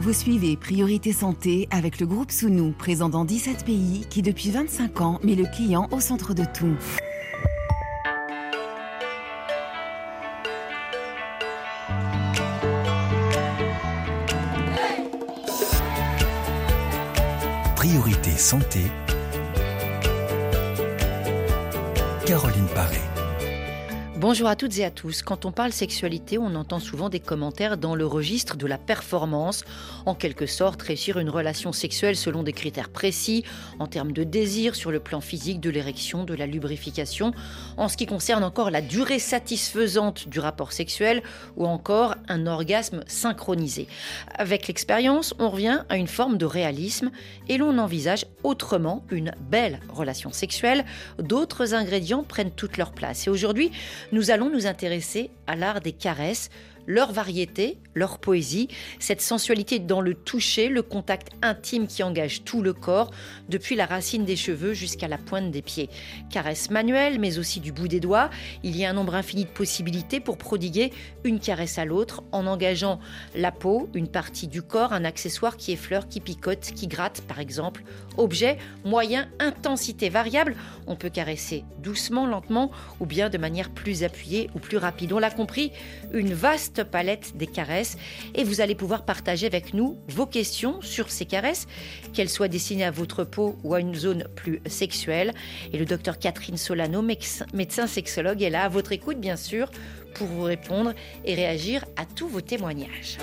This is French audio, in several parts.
Vous suivez Priorité Santé avec le groupe Sounou, présent dans 17 pays, qui depuis 25 ans met le client au centre de tout. Priorité Santé. Caroline Paré. Bonjour à toutes et à tous. Quand on parle sexualité, on entend souvent des commentaires dans le registre de la performance. En quelque sorte, réussir une relation sexuelle selon des critères précis, en termes de désir, sur le plan physique, de l'érection, de la lubrification, en ce qui concerne encore la durée satisfaisante du rapport sexuel ou encore un orgasme synchronisé. Avec l'expérience, on revient à une forme de réalisme et l'on envisage autrement une belle relation sexuelle. D'autres ingrédients prennent toute leur place. Et aujourd'hui, nous allons nous intéresser à l'art des caresses, leur variété, leur poésie, cette sensualité dans le toucher, le contact intime qui engage tout le corps, depuis la racine des cheveux jusqu'à la pointe des pieds. Caresse manuelle, mais aussi du bout des doigts, il y a un nombre infini de possibilités pour prodiguer une caresse à l'autre en engageant la peau, une partie du corps, un accessoire qui effleure, qui picote, qui gratte par exemple. Objet, moyen, intensité variable, on peut caresser doucement, lentement ou bien de manière plus appuyée ou plus rapide. On l'a compris, une vaste palette des caresses et vous allez pouvoir partager avec nous vos questions sur ces caresses, qu'elles soient destinées à votre peau ou à une zone plus sexuelle. Et le docteur Catherine Solano, médecin sexologue, est là à votre écoute bien sûr pour vous répondre et réagir à tous vos témoignages.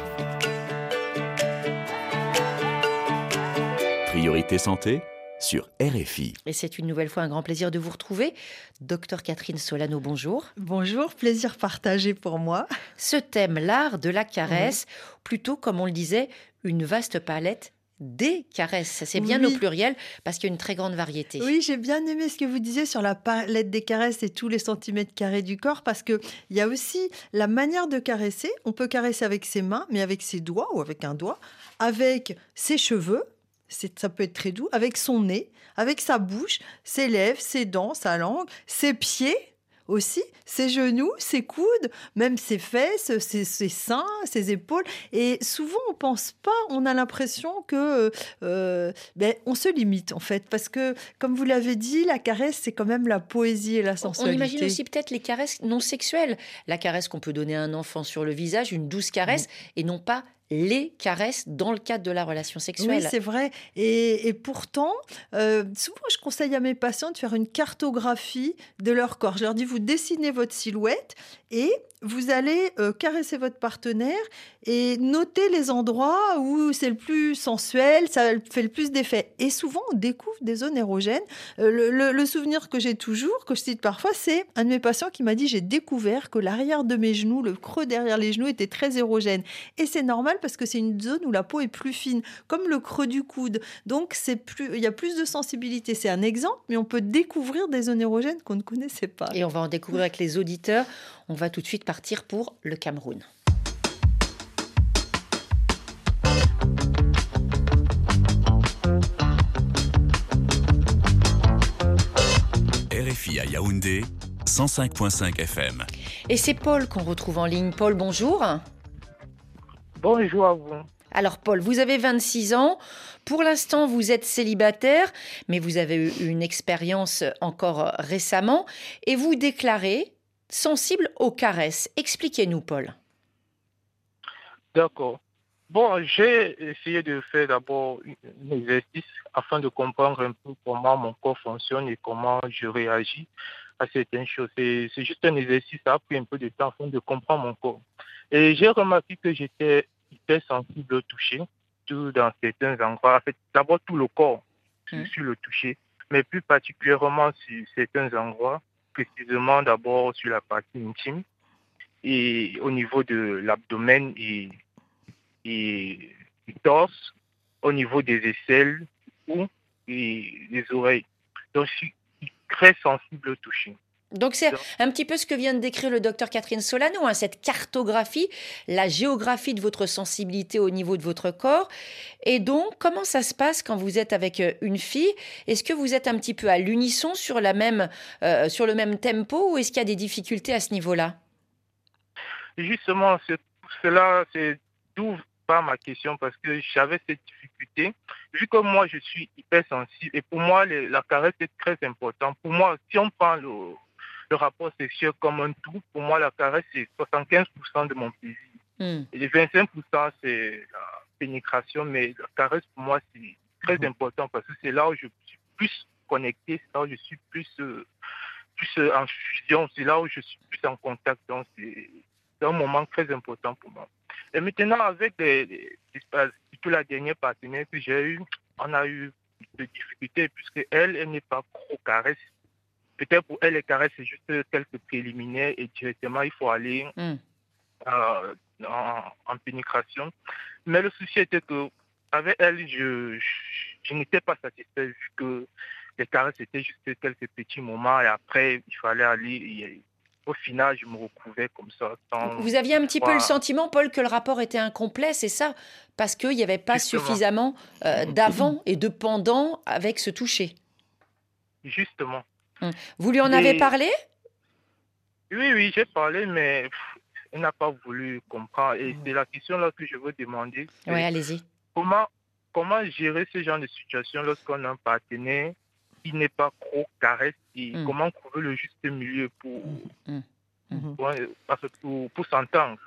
Priorité santé sur RFI. Et c'est une nouvelle fois un grand plaisir de vous retrouver. Docteur Catherine Solano, bonjour. Bonjour, plaisir partagé pour moi. Ce thème, l'art de la caresse, plutôt comme on le disait, une vaste palette des caresses. C'est bien au pluriel parce qu'il y a une très grande variété. Oui, j'ai bien aimé ce que vous disiez sur la palette des caresses et tous les centimètres carrés du corps parce qu'il y a aussi la manière de caresser. On peut caresser avec ses mains, mais avec ses doigts ou avec un doigt, avec ses cheveux, ça peut être très doux, avec son nez, avec sa bouche, ses lèvres, ses dents, sa langue, ses pieds aussi, ses genoux, ses coudes, même ses fesses, ses, seins, ses épaules. Et souvent, on pense pas, on a l'impression que euh, ben, on se limite en fait, parce que comme vous l'avez dit, la caresse c'est quand même la poésie et la sensualité. On imagine aussi peut-être les caresses non sexuelles, la caresse qu'on peut donner à un enfant sur le visage, une douce caresse, mm. et non pas les caresses dans le cadre de la relation sexuelle. Oui, c'est vrai. Et, pourtant, euh, souvent, je conseille à mes patients de faire une cartographie de leur corps. Je leur dis, vous dessinez votre silhouette et vous allez euh, caresser votre partenaire et noter les endroits où c'est le plus sensuel, ça fait le plus d'effet. Et souvent, on découvre des zones érogènes. Euh, le, souvenir que j'ai toujours, que je cite parfois, c'est un de mes patients qui m'a dit j'ai découvert que l'arrière de mes genoux, le creux derrière les genoux, était très érogène. Et c'est normal parce que c'est une zone où la peau est plus fine, comme le creux du coude. Donc, c'est plus, il y a plus de sensibilité. C'est un exemple, mais on peut découvrir des zones érogènes qu'on ne connaissait pas. Et on va en découvrir avec les auditeurs. On va tout de suite partir pour le Cameroun. RFI à Yaoundé, 105.5 FM. Et c'est Paul qu'on retrouve en ligne. Paul, bonjour. Bonjour à vous. Alors Paul, vous avez 26 ans. Pour l'instant, vous êtes célibataire, mais vous avez eu une expérience encore récemment et vous déclarez sensible aux caresses. Expliquez-nous, Paul. D'accord. Bon, j'ai essayé de faire d'abord un exercice afin de comprendre un peu comment mon corps fonctionne et comment je réagis à certaines choses. C'est juste un exercice, ça a pris un peu de temps afin de comprendre mon corps. Et j'ai remarqué que j'étais hyper sensible au toucher, tout dans certains endroits. En fait, d'abord tout le corps mmh. sur le toucher, mais plus particulièrement sur certains endroits précisément d'abord sur la partie intime et au niveau de l'abdomen et, et, du torse, au niveau des aisselles ou des oreilles. Donc, je suis très sensible au toucher. Donc c'est un petit peu ce que vient de décrire le docteur Catherine Solano, hein, cette cartographie, la géographie de votre sensibilité au niveau de votre corps. Et donc, comment ça se passe quand vous êtes avec euh, une fille? Est-ce que vous êtes un petit peu à l'unisson sur, la même, euh, sur le même tempo ou est-ce qu'il y a des difficultés à ce niveau-là? Justement, cela, c'est d'où pas ma question parce que j'avais cette difficulté. Vu que moi, je suis hypersensible et pour moi, la caresse est très importante. Pour moi, si on prend le, le rapport sexuel comme un tout, pour moi, la caresse, c'est 75% de mon plaisir. Hmm. Et les 25%, c'est la pénétration, mais la caresse, pour moi, c'est très hmm. important parce que c'est là où je suis plus connecté, c'est là où je suis plus, euh, plus euh, en fusion, c'est là où je suis plus en contact. Donc, c'est un moment très important pour moi. Et maintenant, avec les, surtout la dernière partenaire que j'ai eue, on a eu des difficultés puisque elle, elle n'est pas trop caresse. Peut-être pour elle, les caresses, c'est juste quelques préliminaires et directement, il faut aller hmm. euh, en, pénétration. Mais le souci était que avec elle, je, je, n'étais pas satisfait vu que les caresses étaient juste quelques petits moments et après, il fallait aller. Au final, je me retrouvais comme ça. Vous aviez un petit peu le sentiment, Paul, que le rapport était incomplet, c'est ça? Parce qu'il n'y avait pas suffisamment euh, d'avant et de pendant avec ce toucher. Justement. Hum. Vous lui en avez parlé? Oui, oui, j'ai parlé, mais elle n'a pas voulu comprendre. Et hum. c'est la question là que je veux demander. Oui, allez-y. Comment, comment gérer ce genre de situation lorsqu'on a un partenaire qui n'est pas trop caresse et hum. comment trouver le juste milieu pour, pour, pour s'entendre.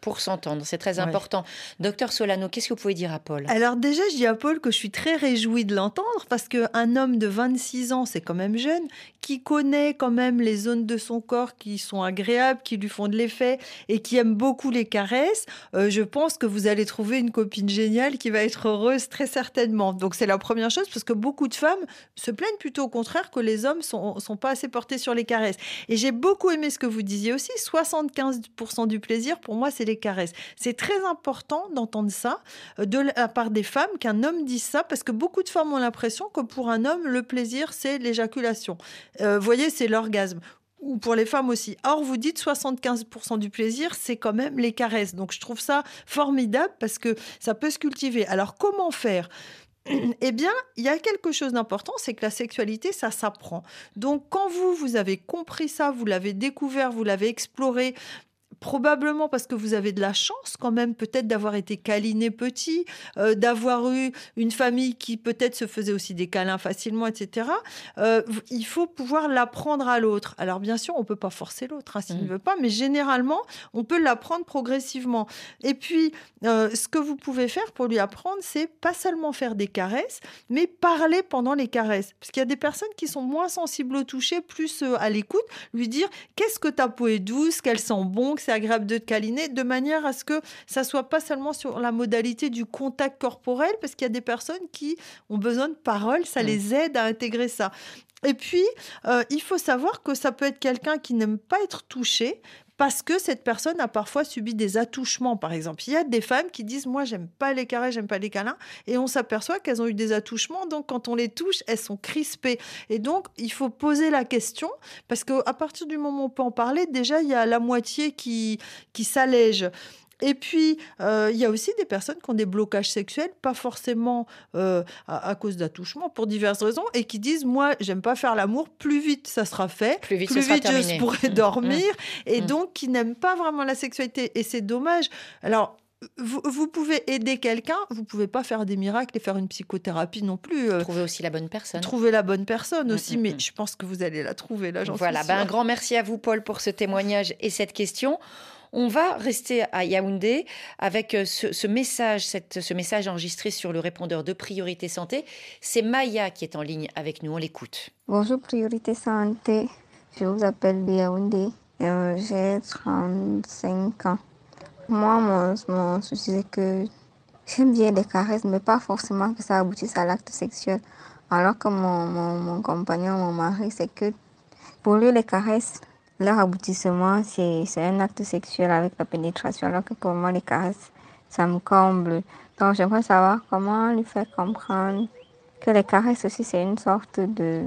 Pour s'entendre, c'est très important. Docteur Solano, qu'est-ce que vous pouvez dire à Paul? Alors déjà, je dis à Paul que je suis très réjouie de l'entendre parce qu'un homme de 26 ans, c'est quand même jeune, qui connaît quand même les zones de son corps qui sont agréables, qui lui font de l'effet et qui aime beaucoup les caresses, euh, je pense que vous allez trouver une copine géniale qui va être heureuse très certainement. Donc c'est la première chose parce que beaucoup de femmes se plaignent plutôt au contraire que les hommes sont, sont pas assez portés sur les caresses. Et j'ai beaucoup aimé ce que vous disiez aussi, 75% du plaisir pour moi c'est les caresses. C'est très important d'entendre ça euh, de la part des femmes, qu'un homme dise ça, parce que beaucoup de femmes ont l'impression que pour un homme, le plaisir, c'est l'éjaculation. Euh, vous voyez, c'est l'orgasme ou pour les femmes aussi. Or, vous dites 75% du plaisir, c'est quand même les caresses. Donc, je trouve ça formidable parce que ça peut se cultiver. Alors, comment faire? Eh bien, il y a quelque chose d'important, c'est que la sexualité, ça s'apprend. Donc, quand vous, vous avez compris ça, vous l'avez découvert, vous l'avez exploré, probablement parce que vous avez de la chance quand même peut-être d'avoir été câliné petit, euh, d'avoir eu une famille qui peut-être se faisait aussi des câlins facilement, etc. Euh, il faut pouvoir l'apprendre à l'autre. Alors bien sûr, on peut pas forcer l'autre hein, s'il ne mmh. veut pas, mais généralement, on peut l'apprendre progressivement. Et puis, euh, ce que vous pouvez faire pour lui apprendre, c'est pas seulement faire des caresses, mais parler pendant les caresses. Parce qu'il y a des personnes qui sont moins sensibles au toucher, plus à l'écoute, lui dire qu'est-ce que ta peau est douce, qu'elle sent bon, que c'est agréable de câliner, de manière à ce que ça soit pas seulement sur la modalité du contact corporel, parce qu'il y a des personnes qui ont besoin de paroles, ça mm. les aide à intégrer ça. Et puis, euh, il faut savoir que ça peut être quelqu'un qui n'aime pas être touché, parce que cette personne a parfois subi des attouchements, par exemple. Il y a des femmes qui disent Moi, j'aime pas les carrés, j'aime pas les câlins. Et on s'aperçoit qu'elles ont eu des attouchements. Donc, quand on les touche, elles sont crispées. Et donc, il faut poser la question parce qu'à partir du moment où on peut en parler, déjà, il y a la moitié qui, qui s'allège. Et puis, euh, il y a aussi des personnes qui ont des blocages sexuels, pas forcément euh, à, cause d'attouchements, pour diverses raisons, et qui disent Moi, j'aime pas faire l'amour, plus vite ça sera fait, plus vite, je pourrai mmh. dormir, mmh. et mmh. donc qui n'aiment pas vraiment la sexualité. Et c'est dommage. Alors, vous, pouvez aider quelqu'un, vous pouvez pas faire des miracles et faire une psychothérapie non plus. Euh, trouver aussi la bonne personne. Trouver la bonne personne aussi, mais je pense que vous allez la trouver là. Voilà, ben, un grand merci à vous, Paul, pour ce témoignage et cette question. On va rester à Yaoundé avec euh, ce, message, ce message enregistré sur le répondeur de Priorité Santé. C'est Maya qui est en ligne avec nous. On l'écoute. Bonjour Priorité Santé. Je vous appelle Yaoundé. Euh, j'ai 35 ans. Moi, mon, mon souci, c'est que j'aime bien les caresses, mais pas forcément que ça aboutisse à l'acte sexuel. Alors que mon compagnon, mon mari, c'est que pour lui, les caresses, leur aboutissement, c'est un acte sexuel avec la pénétration, alors que moi, les caresses, ça me comble. Donc, j'aimerais savoir comment lui faire comprendre que les caresses aussi, c'est une sorte de,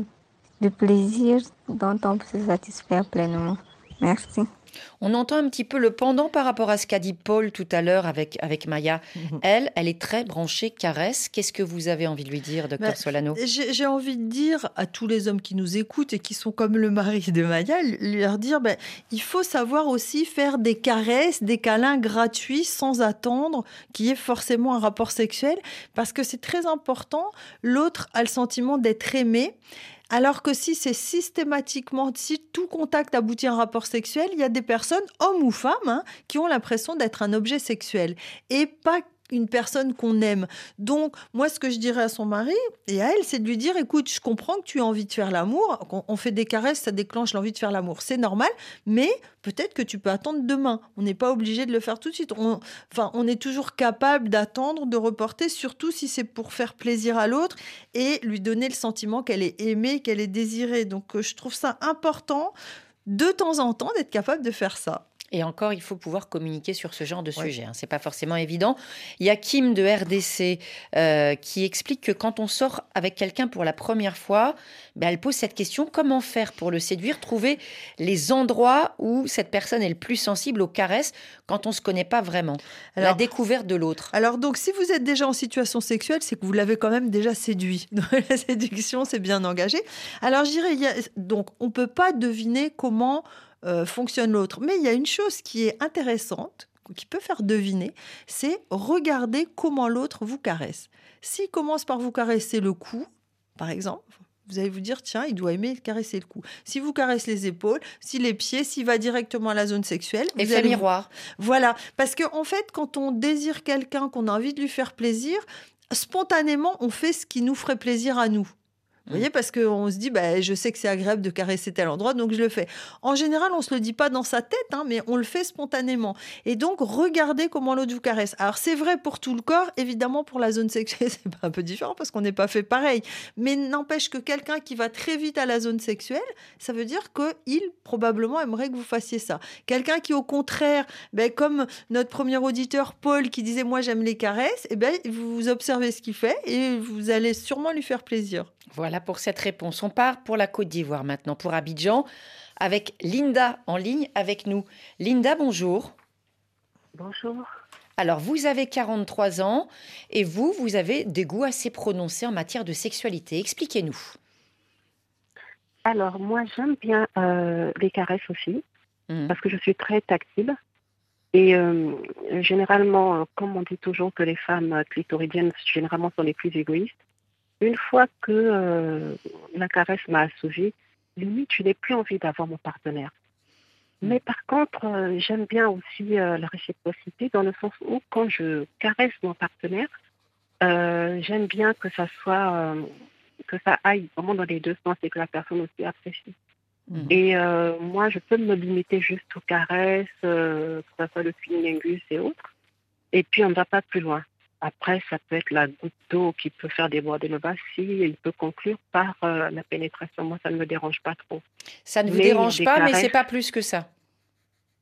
de plaisir dont on peut se satisfaire pleinement. Merci. On entend un petit peu le pendant par rapport à ce qu'a dit Paul tout à l'heure avec, avec Maya. Mhm. Elle, elle est très branchée caresse. Qu'est-ce que vous avez envie de lui dire, docteur bah, Solano? J'ai envie de dire à tous les hommes qui nous écoutent et qui sont comme le mari de Maya, leur dire ben, il faut savoir aussi faire des caresses, des câlins gratuits sans attendre qu'il y ait forcément un rapport sexuel parce que c'est très important. L'autre a le sentiment d'être aimé. Alors que si c'est systématiquement, si tout contact aboutit à un rapport sexuel, il y a des personnes, hommes ou femmes, hein, qui ont l'impression d'être un objet sexuel. Et pas une personne qu'on aime. Donc, moi, ce que je dirais à son mari et à elle, c'est de lui dire, écoute, je comprends que tu as envie de faire l'amour. On fait des caresses, ça déclenche l'envie de faire l'amour. C'est normal, mais peut-être que tu peux attendre demain. On n'est pas obligé de le faire tout de suite. On, enfin, on est toujours capable d'attendre, de reporter, surtout si c'est pour faire plaisir à l'autre et lui donner le sentiment qu'elle est aimée, qu'elle est désirée. Donc, euh, je trouve ça important de temps en temps d'être capable de faire ça. Et encore, il faut pouvoir communiquer sur ce genre de sujet. Hein. Ce n'est pas forcément évident. Il y a Kim de RDC euh, qui explique que quand on sort avec quelqu'un pour la première fois, ben, elle pose cette question comment faire pour le séduire Trouver les endroits où cette personne est le plus sensible aux caresses quand on ne se connaît pas vraiment? la découverte de l'autre. Alors, donc, si vous êtes déjà en situation sexuelle, c'est que vous l'avez quand même déjà séduit. la séduction, c'est bien engagé. Alors, je dirais, donc, on ne peut pas deviner comment euh, fonctionne l'autre. Mais il y a une chose qui est intéressante, qui peut faire deviner, c'est regarder comment l'autre vous caresse. S'il commence par vous caresser le cou, par exemple, vous allez vous dire, tiens, il doit aimer caresser le cou. Si vous caressez les épaules, si les pieds, s'il va directement à la zone sexuelle. et Effet miroir. Voilà. Parce qu'en en fait, quand on désire quelqu'un, qu'on a envie de lui faire plaisir, spontanément, on fait ce qui nous ferait plaisir à nous. Vous voyez, parce qu'on se dit, bah, je sais que c'est agréable de caresser tel endroit, donc je le fais. En général, on se le dit pas dans sa tête, hein, mais on le fait spontanément. Et donc, regardez comment l'autre vous caresse. Alors, c'est vrai pour tout le corps, évidemment, pour la zone sexuelle, c'est un peu différent parce qu'on n'est pas fait pareil. Mais n'empêche que quelqu'un qui va très vite à la zone sexuelle, ça veut dire qu'il probablement aimerait que vous fassiez ça. Quelqu'un qui, au contraire, ben, comme notre premier auditeur Paul qui disait, moi j'aime les caresses, eh ben, vous observez ce qu'il fait et vous allez sûrement lui faire plaisir. Voilà pour cette réponse. On part pour la Côte d'Ivoire maintenant, pour Abidjan, avec Linda en ligne avec nous. Linda, bonjour. Bonjour. Alors, vous avez 43 ans et vous, vous avez des goûts assez prononcés en matière de sexualité. Expliquez-nous. Alors, moi, j'aime bien euh, les caresses aussi, mmh. parce que je suis très tactile. Et euh, généralement, comme on dit toujours que les femmes clitoridiennes, généralement, sont les plus égoïstes, une fois que euh, la caresse m'a assouvi, limite, je n'ai plus envie d'avoir mon partenaire. Mm. Mais par contre, euh, j'aime bien aussi euh, la réciprocité dans le sens où quand je caresse mon partenaire, j'aime bien que ça soit que ça aille vraiment dans les deux sens et que la personne aussi apprécie. Mm. Et moi, je peux me limiter juste aux caresses, que ce soit le feeling et autres. Et puis, on ne va pas plus loin. Après, ça peut être la goutte d'eau qui peut faire déborder le vase si il peut conclure par euh, la pénétration. Moi, ça ne me dérange pas trop. Ça ne vous dérange pas, mais c'est pas plus que ça.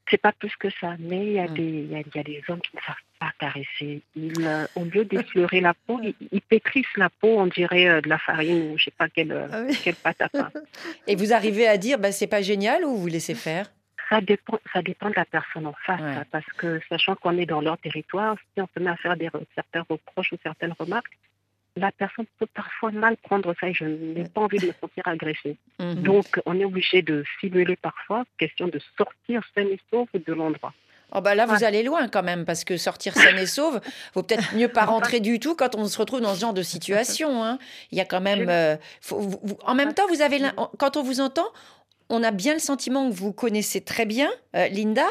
C'est pas plus que ça. Mais il y, a hmm. des, y, a, des hommes qui ne savent pas caresser. Ils, euh, au lieu d'effleurer la peau, ils, pétrissent la peau, on dirait euh, de la farine ou je sais pas quelle, ah quelle pâte à pain. Et vous arrivez à dire, bah, c'est pas génial ou vous laissez faire? Ça dépend, ça dépend de la personne en face, parce que sachant qu'on est dans leur territoire, si on se met à faire des, certains reproches ou certaines remarques, la personne peut parfois mal prendre ça et je n'ai pas envie de me sentir agressée. Mhm. Donc, on est obligé de simuler parfois, question de sortir sain et sauve de l'endroit. Oh bah là, vous allez loin quand même, parce que sortir sain et sauve, vaut peut-être mieux pas rentrer du tout quand on se retrouve dans ce genre de situation. Hein. Il y a quand même. Euh, en même temps, vous avez, quand on vous entend, on a bien le sentiment que vous connaissez très bien euh, Linda,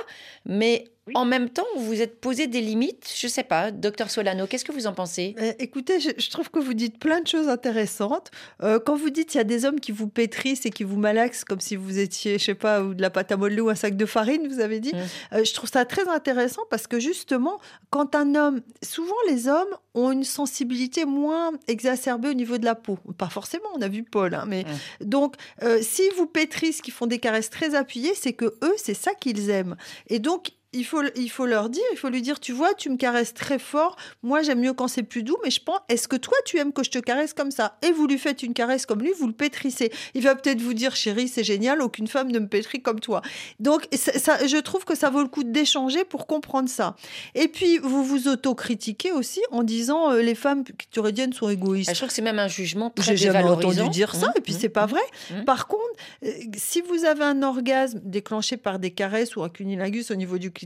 mais en même temps, vous vous êtes posé des limites. Je ne sais pas, docteur Solano, qu'est-ce que vous en pensez? Euh, Écoutez, je, trouve que vous dites plein de choses intéressantes. Euh, quand vous dites qu'il y a des hommes qui vous pétrissent et qui vous malaxent comme si vous étiez, je sais pas, ou de la pâte à modeler ou un sac de farine, vous avez dit, mmh. je trouve ça très intéressant parce que justement, quand un homme, souvent les hommes ont une sensibilité moins exacerbée au niveau de la peau. Pas forcément, on a vu Paul, hein, mais donc si vous pétrissent, qui font des caresses très appuyées, c'est que eux, c'est ça qu'ils aiment. Et donc il faut, il faut leur dire, il faut lui dire, tu vois, tu me caresses très fort, moi j'aime mieux quand c'est plus doux, mais je pense, est-ce que toi tu aimes que je te caresse comme ça? Et vous lui faites une caresse comme lui, vous le pétrissez. Il va peut-être vous dire, chérie, c'est génial, aucune femme ne me pétrit comme toi. Donc ça, je trouve que ça vaut le coup d'échanger pour comprendre ça. Et puis vous vous autocritiquez aussi en disant, euh, les femmes clitoridiennes sont égoïstes. Je trouve que c'est même un jugement très J'ai jamais entendu dire ça, mmh, et puis mmh, c'est pas mmh, vrai. mmh. Par contre, euh, si vous avez un orgasme déclenché par des caresses ou un cunilingus au niveau du clitoris,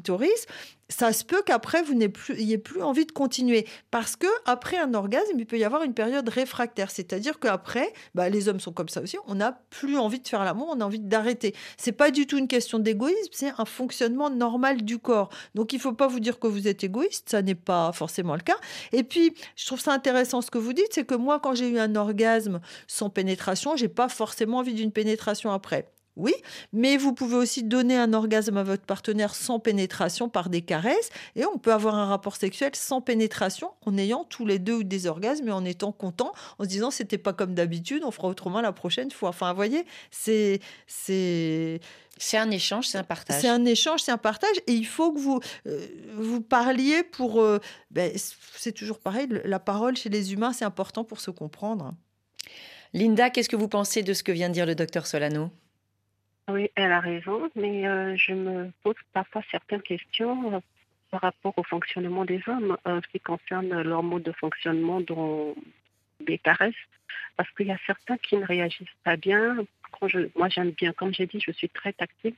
ça se peut qu'après vous n'ayez plus, envie de continuer parce que après un orgasme, il peut y avoir une période réfractaire, c'est-à-dire qu'après, bah, les hommes sont comme ça aussi, on n'a plus envie de faire l'amour, on a envie d'arrêter. C'est pas du tout une question d'égoïsme, c'est un fonctionnement normal du corps. Donc il faut pas vous dire que vous êtes égoïste, ça n'est pas forcément le cas. Et puis je trouve ça intéressant ce que vous dites, c'est que moi quand j'ai eu un orgasme sans pénétration, j'ai pas forcément envie d'une pénétration après. Oui, mais vous pouvez aussi donner un orgasme à votre partenaire sans pénétration par des caresses et on peut avoir un rapport sexuel sans pénétration en ayant tous les deux des orgasmes et en étant content, en se disant c'était pas comme d'habitude, on fera autrement la prochaine fois. Enfin, vous voyez, c'est c'est c'est un échange, c'est un partage. C'est un échange, c'est un partage. Et il faut que vous, euh, vous parliez pour... Euh, ben, c'est toujours pareil, la parole chez les humains, c'est important pour se comprendre. Linda, qu'est-ce que vous pensez de ce que vient de dire le docteur Solano? Oui, elle a raison, mais euh, je me pose parfois certaines questions euh, par rapport au fonctionnement des hommes, euh, ce qui concerne leur mode de fonctionnement dans les caresses, parce qu'il y a certains qui ne réagissent pas bien. Moi, j'aime bien, comme j'ai dit, je suis très tactile,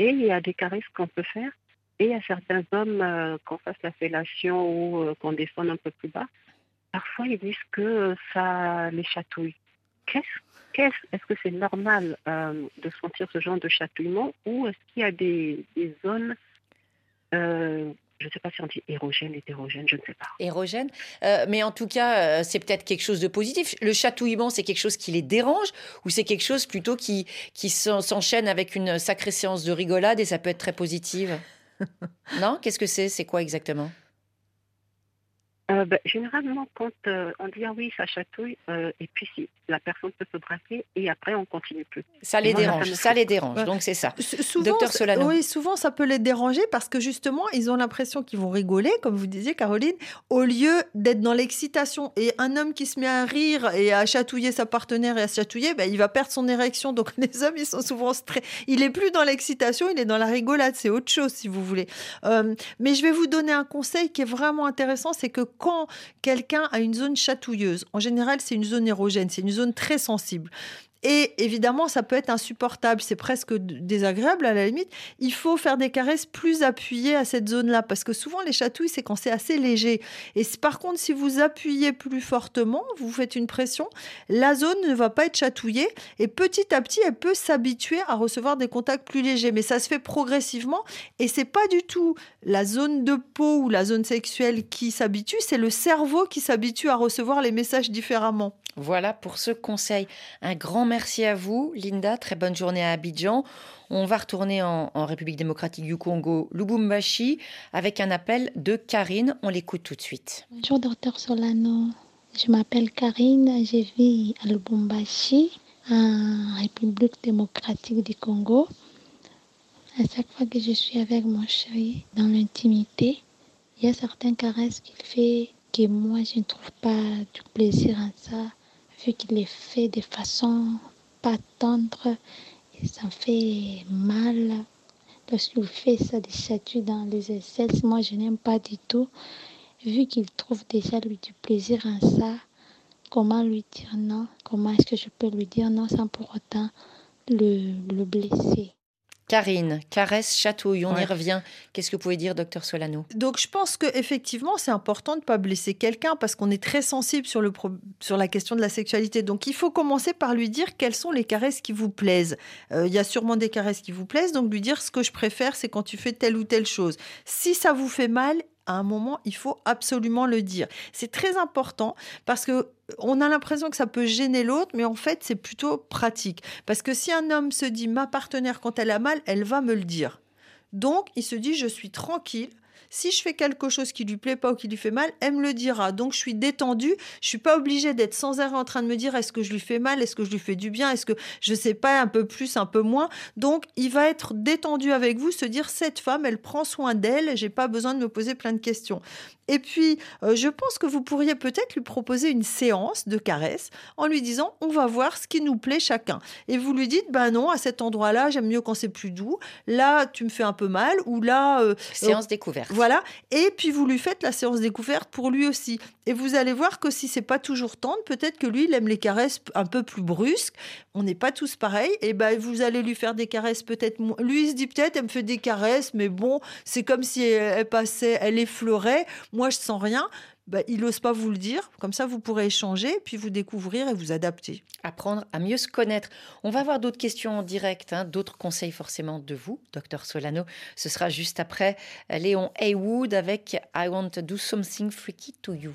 et il y a des caresses qu'on peut faire, et il y a certains hommes, euh, qu'on fasse la fellation ou qu'on descende un peu plus bas, parfois ils disent que ça les chatouille. Qu'est-ce est-ce est que c'est normal euh, de sentir ce genre de chatouillement ou est-ce qu'il y a des, des zones, euh, je ne sais pas si on dit érogène, hétérogène, je ne sais pas. Érogène, euh, mais en tout cas, euh, c'est peut-être quelque chose de positif. Le chatouillement, c'est quelque chose qui les dérange ou c'est quelque chose plutôt qui, qui s'en- s'enchaîne avec une sacrée séance de rigolade et ça peut être très positif? Non? Qu'est-ce que c'est? C'est quoi exactement? Euh, ben, généralement, quand on dit ah oui, ça chatouille, et puis si la personne peut se braquer et après on continue plus. Ça les Moi, dérange, ça les dérange. Ouais. Donc c'est ça. S- Souvent, Docteur Solano. Oui, souvent ça peut les déranger parce que justement, ils ont l'impression qu'ils vont rigoler, comme vous disiez, Caroline, au lieu d'être dans l'excitation. Et un homme qui se met à rire et à chatouiller sa partenaire et à se chatouiller, ben, il va perdre son érection. Donc les hommes, ils sont souvent stressés. Il est plus dans l'excitation, il est dans la rigolade. C'est autre chose, si vous voulez. Euh, mais je vais vous donner un conseil qui est vraiment intéressant, c'est que quand quelqu'un a une zone chatouilleuse, en général, c'est une zone érogène, c'est une zone très sensible. Et évidemment, ça peut être insupportable, c'est presque désagréable à la limite. Il faut faire des caresses plus appuyées à cette zone-là, parce que souvent les chatouilles, c'est quand c'est assez léger. Et par contre, si vous appuyez plus fortement, vous faites une pression, la zone ne va pas être chatouillée, et petit à petit, elle peut s'habituer à recevoir des contacts plus légers. Mais ça se fait progressivement, et c'est pas du tout la zone de peau ou la zone sexuelle qui s'habitue, c'est le cerveau qui s'habitue à recevoir les messages différemment. Voilà pour ce conseil. Un grand merci à vous, Linda. Très bonne journée à Abidjan. On va retourner en, République démocratique du Congo, Lubumbashi, avec un appel de Karine. On l'écoute tout de suite. Bonjour, docteur Solano. Je m'appelle Karine, je vis à Lubumbashi, en République démocratique du Congo. À chaque fois que je suis avec mon chéri dans l'intimité, il y a certaines caresses qu'il fait que moi je ne trouve pas du plaisir en ça, vu qu'il les fait de façon pas tendre ça fait mal. Lorsqu'il fait ça, des chatouilles dans les aisselles, moi je n'aime pas du tout. Vu qu'il trouve déjà lui du plaisir en ça, comment lui dire non? Comment est-ce que je peux lui dire non sans pour autant le, le blesser? Karine, caresse, chatouille, on y revient. Qu'est-ce que vous pouvez dire, docteur Solano? Donc je pense que effectivement c'est important de ne pas blesser quelqu'un parce qu'on est très sensible sur, le pro- sur la question de la sexualité. Donc il faut commencer par lui dire quelles sont les caresses qui vous plaisent. Euh, Il y a sûrement des caresses qui vous plaisent, donc lui dire ce que je préfère c'est quand tu fais telle ou telle chose. Si ça vous fait mal, à un moment, il faut absolument le dire. C'est très important parce que on a l'impression que ça peut gêner l'autre, mais en fait, c'est plutôt pratique. Parce que si un homme se dit ma partenaire quand elle a mal, elle va me le dire. Donc, il se dit je suis tranquille. Si je fais quelque chose qui lui plaît pas ou qui lui fait mal, elle me le dira. Donc je suis détendue. Je suis pas obligée d'être sans arrêt en train de me dire est-ce que je lui fais mal, est-ce que je lui fais du bien, est-ce que je sais pas un peu plus, un peu moins? Donc il va être détendu avec vous, se dire cette femme, elle prend soin d'elle. J'ai pas besoin de me poser plein de questions. Et puis, euh, je pense que vous pourriez peut-être lui proposer une séance de caresse en lui disant on va voir ce qui nous plaît chacun. Et vous lui dites ben non, à cet endroit-là, j'aime mieux quand c'est plus doux. Là, tu me fais un peu mal. Ou là. Euh, séance découverte. Voilà. Et puis, vous lui faites la séance découverte pour lui aussi. Et vous allez voir que si c'est pas toujours tendre, peut-être que lui, il aime les caresses un peu plus brusques. On n'est pas tous pareils. Et ben, vous allez lui faire des caresses peut-être. Lui, il se dit peut-être, elle me fait des caresses, mais bon, c'est comme si elle passait, elle effleurait moi je sens rien, bah, il n'ose pas vous le dire. Comme ça, vous pourrez échanger, puis vous découvrir et vous adapter. Apprendre à mieux se connaître. On va avoir d'autres questions en direct, hein, d'autres conseils forcément de vous, docteur Solano. Ce sera juste après Léon Haywood avec I Want to Do Something Freaky to You.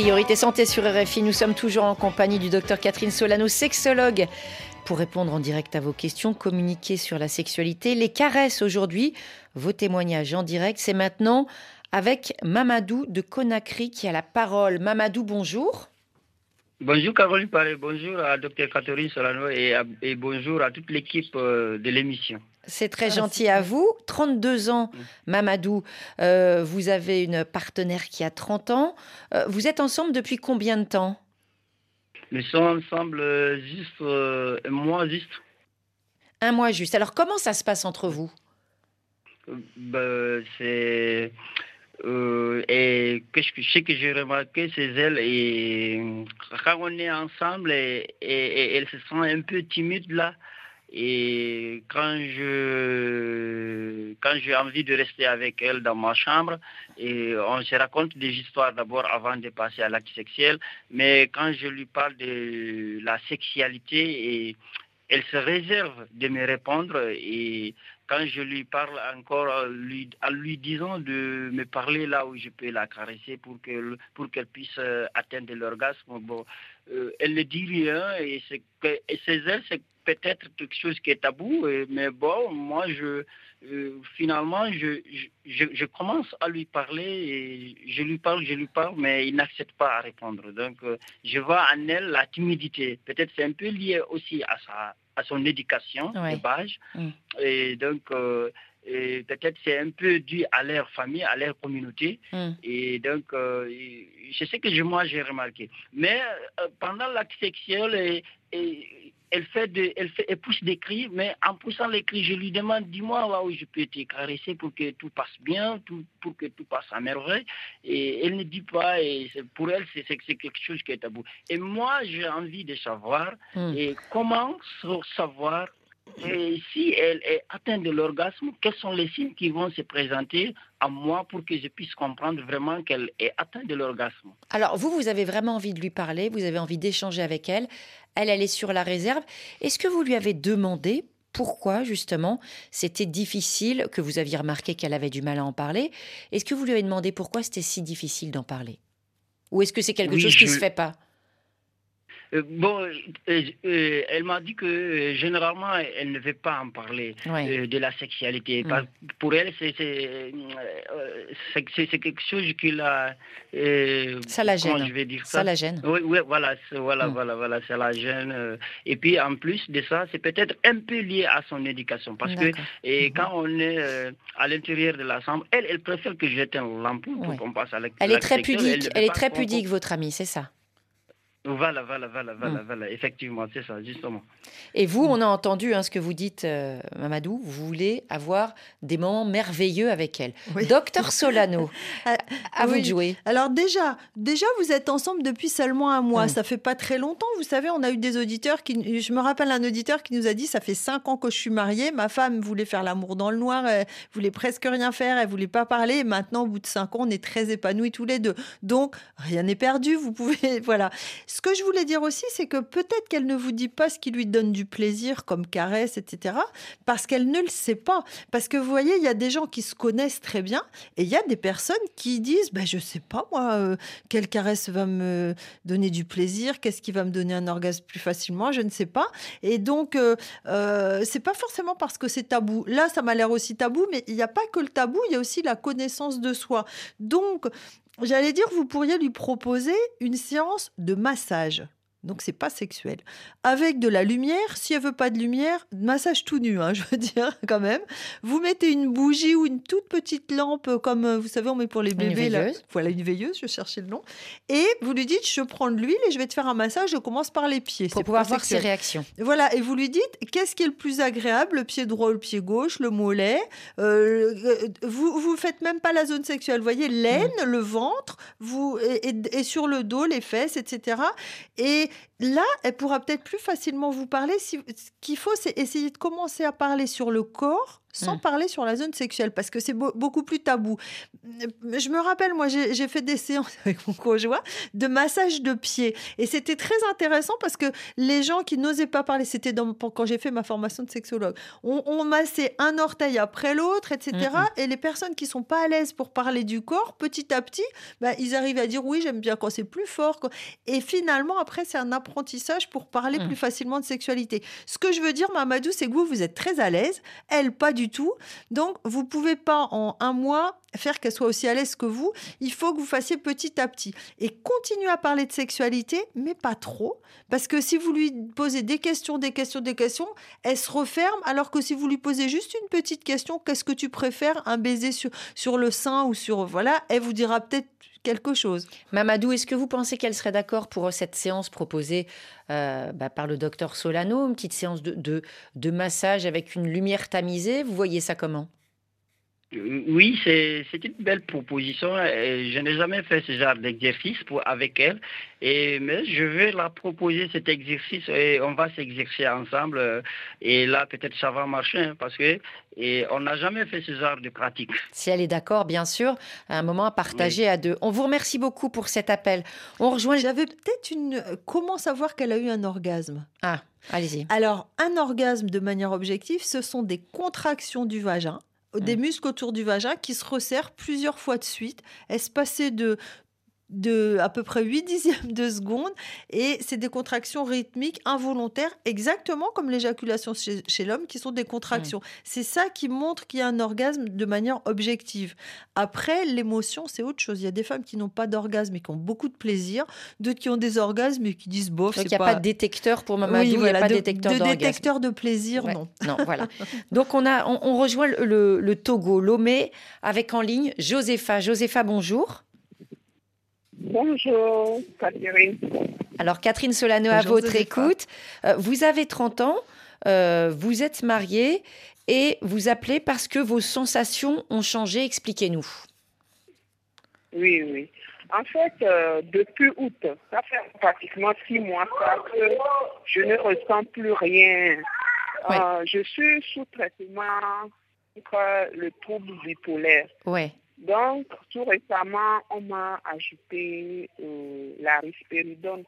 Priorité santé sur RFI. Nous sommes toujours en compagnie du docteur Catherine Solano, sexologue. Pour répondre en direct à vos questions, communiquer sur la sexualité, les caresses aujourd'hui, vos témoignages en direct, c'est maintenant avec Mamadou de Conakry qui a la parole. Mamadou, bonjour. Bonjour Caroline Paré, bonjour à Dr Catherine Solano et, bonjour à toute l'équipe euh, de l'émission. C'est très gentil à vous. 32 ans, mm. Mamadou. Euh, vous avez une partenaire qui a 30 ans. Euh, vous êtes ensemble depuis combien de temps? Nous sommes ensemble juste un mois juste. Un mois juste. Alors comment ça se passe entre vous? Ben, C'est euh, et que je, ce que j'ai remarqué, c'est elle, et quand on est ensemble, et, elle se sent un peu timide là. Et quand je quand j'ai envie de rester avec elle dans ma chambre, et on se raconte des histoires d'abord avant de passer à l'acte sexuel, mais quand je lui parle de la sexualité, et elle se réserve de me répondre et quand je lui parle encore, en lui, disant de me parler là où je peux la caresser pour qu'elle pour puisse euh, atteindre l'orgasme, bon, euh, elle ne dit rien et c'est elle, c'est peut-être quelque chose qui est tabou, mais bon, moi je finalement, je, je, je, commence à lui parler et je lui parle, je lui parle, mais il n'accepte pas à répondre. Donc, je vois en elle la timidité. Peut-être c'est un peu lié aussi à, sa, à son éducation de base. Mm. Et donc, et peut-être c'est un peu dû à leur famille, à leur communauté. Hmm. Et donc, euh, c'est ce que moi j'ai remarqué. Mais euh, pendant l'acte sexuel, elle, fait de, elle, fait, elle pousse des cris, mais en poussant les cris, je lui demande dis-moi où je peux te caresser pour que tout passe bien, tout, pour que tout passe à merveille. Et elle ne dit pas, et pour elle, c'est quelque chose qui est tabou. Et moi, j'ai envie de savoir hmm. et comment savoir et si elle est atteinte de l'orgasme, quels sont les signes qui vont se présenter à moi pour que je puisse comprendre vraiment qu'elle est atteinte de l'orgasme? Alors, vous, vous avez vraiment envie de lui parler, vous avez envie d'échanger avec elle. Elle, elle est sur la réserve. Est-ce que vous lui avez demandé pourquoi justement c'était difficile, que vous aviez remarqué qu'elle avait du mal à en parler? Est-ce que vous lui avez demandé pourquoi c'était si difficile d'en parler? Ou est-ce que c'est quelque chose qui ne se fait pas? Euh, bon, euh, euh, elle m'a dit que généralement, elle ne veut pas en parler de la sexualité. Mm. Pour elle, c'est quelque chose qui la. ça la gêne. Je vais dire ça? ça la gêne. Oui, oui voilà, voilà, mm. voilà, voilà, ça la gêne. Et puis, en plus de ça, c'est peut-être un peu lié à son éducation. Parce que et mm-hmm. quand on est à l'intérieur de la chambre, elle, elle préfère que j'éteigne l'ampoule pour qu'on passe à l'acte Elle est très pudique, elle, elle est très pudique, votre amie, c'est ça? Voilà, voilà, voilà, voilà, hmm. voilà, effectivement, c'est ça, justement. Et vous, on a entendu hein, ce que vous dites, euh, Mamadou, vous voulez avoir des moments merveilleux avec elle. Docteur Solano, à, ah vous de jouer. Alors déjà, déjà, vous êtes ensemble depuis seulement un mois, hmm. ça fait pas très longtemps. Vous savez, on a eu des auditeurs qui, je me rappelle un auditeur qui nous a dit, ça fait cinq ans que je suis mariée, ma femme voulait faire l'amour dans le noir, elle voulait presque rien faire, elle voulait pas parler. Et maintenant, au bout de cinq ans, on est très épanouis tous les deux. Donc, rien n'est perdu, vous pouvez, voilà. Ce que je voulais dire aussi, c'est que peut-être qu'elle ne vous dit pas ce qui lui donne du plaisir, comme caresse, etc., parce qu'elle ne le sait pas. Parce que vous voyez, il y a des gens qui se connaissent très bien, et il y a des personnes qui disent, ben, je sais pas moi, euh, quelle caresse va me donner du plaisir, qu'est-ce qui va me donner un orgasme plus facilement, je ne sais pas. Et donc, euh, euh, c'est pas forcément parce que c'est tabou. Là, ça m'a l'air aussi tabou, mais il n'y a pas que le tabou, il y a aussi la connaissance de soi. Donc, J'allais dire, vous pourriez lui proposer une séance de massage donc c'est pas sexuel. Avec de la lumière, si elle veut pas de lumière, massage tout nu, hein, je veux dire quand même. Vous mettez une bougie ou une toute petite lampe, comme euh, vous savez, on met pour les bébés. Une veilleuse. Voilà, une veilleuse, je cherchais le nom. Et vous lui dites, je prends de l'huile et je vais te faire un massage, je commence par les pieds. Pour pouvoir voir ses réactions. Voilà, et vous lui dites, qu'est-ce qui est le plus agréable, le pied droit ou le pied gauche, le mollet. Euh, euh, vous vous faites même pas la zone sexuelle, vous voyez, l'aine, mm. le ventre, vous, et, et sur le dos, les fesses, etc. Et là, elle pourra peut-être plus facilement vous parler. ce qu'il faut, c'est essayer de commencer à parler sur le corps sans mmh. parler sur la zone sexuelle, parce que c'est beaucoup plus tabou. Je me rappelle, moi, j'ai fait des séances avec mon conjoint de massage de pieds. Et c'était très intéressant parce que les gens qui n'osaient pas parler, c'était quand j'ai fait ma formation de sexologue, on, massait un orteil après l'autre, etc. Mmh, mmh. Et les personnes qui sont pas à l'aise pour parler du corps, petit à petit, bah, ils arrivent à dire oui, j'aime bien quand c'est plus fort. Et finalement, après, c'est un apprentissage pour parler plus facilement de sexualité. Ce que je veux dire, Mamadou, c'est que vous, vous êtes très à l'aise, elle pas du tout. Donc, vous pouvez pas en un mois faire qu'elle soit aussi à l'aise que vous. Il faut que vous fassiez petit à petit. Et continuez à parler de sexualité, mais pas trop. Parce que si vous lui posez des questions, des questions, des questions, elle se referme. Alors que si vous lui posez juste une petite question, qu'est-ce que tu préfères? Un baiser sur, sur le sein ou sur... Voilà, elle vous dira peut-être quelque chose. Mamadou, est-ce que vous pensez qu'elle serait d'accord pour cette séance proposée euh, bah, par le docteur Solano, une petite séance de massage avec une lumière tamisée? Vous voyez ça comment? Oui, c'est une belle proposition. Je n'ai jamais fait ce genre d'exercice avec elle, et, mais je vais la proposer cet exercice et on va s'exercer ensemble. Et là, peut-être ça va marcher hein, parce que et on n'a jamais fait ce genre de pratique. Si elle est d'accord, bien sûr, un moment à partager à deux. On vous remercie beaucoup pour cet appel. On rejoint. J'avais peut-être une. Comment savoir qu'elle a eu un orgasme? Ah, allez-y. Alors, un orgasme de manière objective, ce sont des contractions du vagin des mm. muscles autour du vagin qui se resserrent plusieurs fois de suite, espacés de de à peu près 8 dixièmes de seconde et c'est des contractions rythmiques involontaires, exactement comme l'éjaculation chez, l'homme, qui sont des contractions. Mmh. C'est ça qui montre qu'il y a un orgasme de manière objective. Après, l'émotion, c'est autre chose. Il y a des femmes qui n'ont pas d'orgasme et qui ont beaucoup de plaisir, d'autres qui ont des orgasmes et qui disent bof. Donc il n'y a pas... de détecteur pour Mamadou, il n'y a pas de détecteur de détecteur de plaisir, non. Non, voilà. Donc on, a, on, rejoint le, le Togo, Lomé, avec en ligne Josepha. Josepha, bonjour. Bonjour, Catherine. Alors, Catherine Solano, à votre écoute. Euh, vous avez 30 ans, euh, vous êtes mariée et vous appelez parce que vos sensations ont changé. Expliquez-nous. Oui, oui. En fait, euh, depuis août, ça fait pratiquement six mois que je ne ressens plus rien. je suis sous traitement contre le trouble bipolaire. Ouais. Donc, tout récemment, on m'a ajouté euh, la risperidone.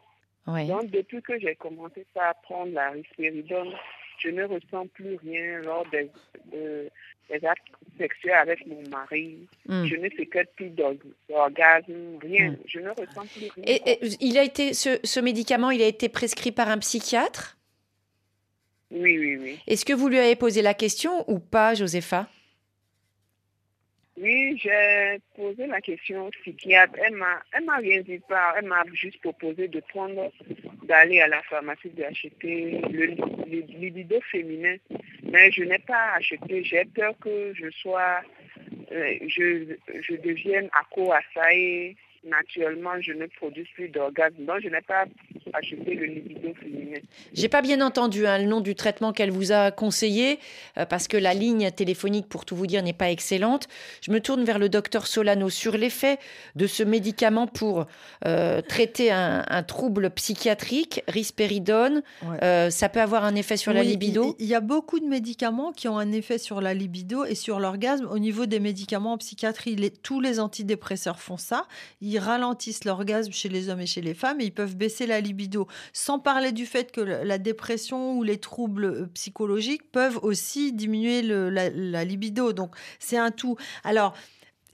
Donc, depuis que j'ai commencé à prendre la risperidone, je ne ressens plus rien lors des, actes sexuels avec mon mari. Hmm. Je ne que plus d'orgasme, rien. Hmm. Je ne ressens plus rien. Et, il a été, ce, ce, médicament, il a été prescrit par un psychiatre? Oui, oui, oui. Est-ce que vous lui avez posé la question ou pas, Josepha? Oui, j'ai posé la question au psychiatre. Elle m'a, rien dit pas. Elle m'a juste proposé de prendre, d'aller à la pharmacie d'acheter le, libido féminin. Mais je n'ai pas acheté. J'ai peur que je sois, euh, je, je devienne accro à ça et naturellement, je ne produis plus d'orgasme. Donc, je n'ai pas acheté le libido féminin. J'ai pas bien entendu hein, le nom du traitement qu'elle vous a conseillé, euh, parce que la ligne téléphonique, pour tout vous dire, n'est pas excellente. Je me tourne vers le docteur Solano sur l'effet de ce médicament pour euh, traiter un, trouble psychiatrique, risperidone. Euh, ça peut avoir un effet sur la libido? Il y a beaucoup de médicaments qui ont un effet sur la libido et sur l'orgasme. Au niveau des médicaments en psychiatrie, tous les antidépresseurs font ça ils ralentissent l'orgasme chez les hommes et chez les femmes et ils peuvent baisser la libido. Sans parler du fait que la dépression ou les troubles euh, psychologiques peuvent aussi diminuer la, libido. Donc c'est un tout. Alors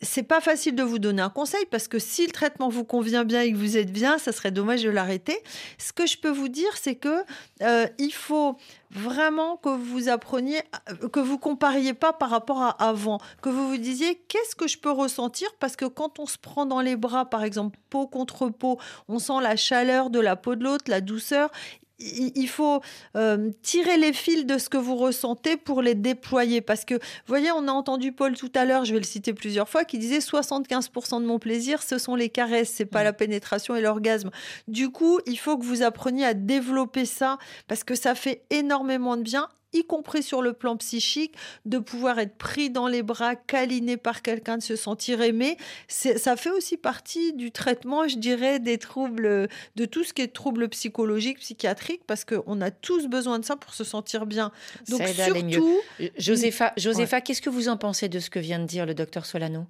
c'est pas facile de vous donner un conseil parce que si le traitement vous convient bien et que vous êtes bien, ça serait dommage de l'arrêter. Ce que je peux vous dire, c'est que euh, il faut vraiment que vous appreniez, euh, que vous compariez pas par rapport à avant, que vous vous disiez qu'est-ce que je peux ressentir? Parce que quand on se prend dans les bras, par exemple peau contre peau, on sent la chaleur de la peau de l'autre, la douceur il faut euh, tirer les fils de ce que vous ressentez pour les déployer. Parce que, vous voyez, on a entendu Paul tout à l'heure, je vais le citer plusieurs fois, qui disait 75% de mon plaisir, ce sont les caresses, c'est pas mm. la pénétration et l'orgasme. Du coup, il faut que vous appreniez à développer ça parce que ça fait énormément de bien y compris sur le plan psychique, de pouvoir être pris dans les bras, câliné par quelqu'un, de se sentir aimé. Ça fait aussi partie du traitement, je dirais, des troubles, de tout ce qui est troubles psychologiques, psychiatriques, parce qu'on a tous besoin de ça pour se sentir bien. Donc surtout... Josépha, Josépha qu'est-ce que vous en pensez de ce que vient de dire le docteur Solano?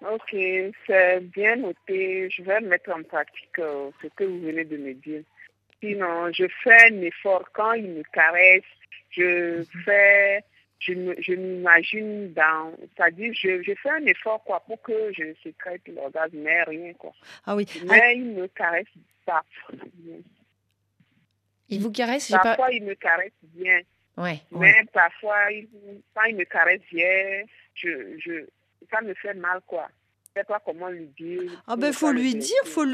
Ok, c'est bien noté. Je vais mettre en pratique euh, ce que vous venez de me dire. Sinon, je fais un effort quand il me caresse. Je mhm. fais, je, je m'imagine dans, c'est-à-dire, je, je, fais un effort quoi pour que je sécrète l'orgasme, mais rien quoi. Ah oui. Mais ah. il me caresse pas. Il vous caresse Parfois, il me caresse bien. Ouais, mais parfois, il, quand il me caresse bien, je, je, ça me fait mal quoi pas comment lui dire. Ah ben faut lui dire, faut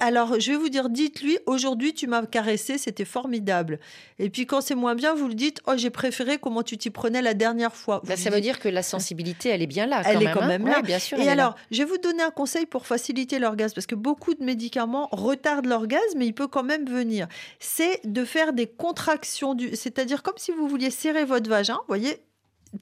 alors je vais vous dire, dites-lui aujourd'hui tu m'as caressé, c'était formidable. Et puis quand c'est moins bien, vous le dites, oh j'ai préféré comment tu t'y prenais la dernière fois. Bah, ça veut dire que la sensibilité, elle est bien là. elle est quand même hein. là. bien sûr. Et alors, je vais vous donner un conseil pour faciliter l'orgasme parce que beaucoup de médicaments retardent l'orgasme, mais il peut quand même venir. C'est de faire des contractions du, c'est-à-dire comme si vous vouliez serrer votre vagin, vous voyez,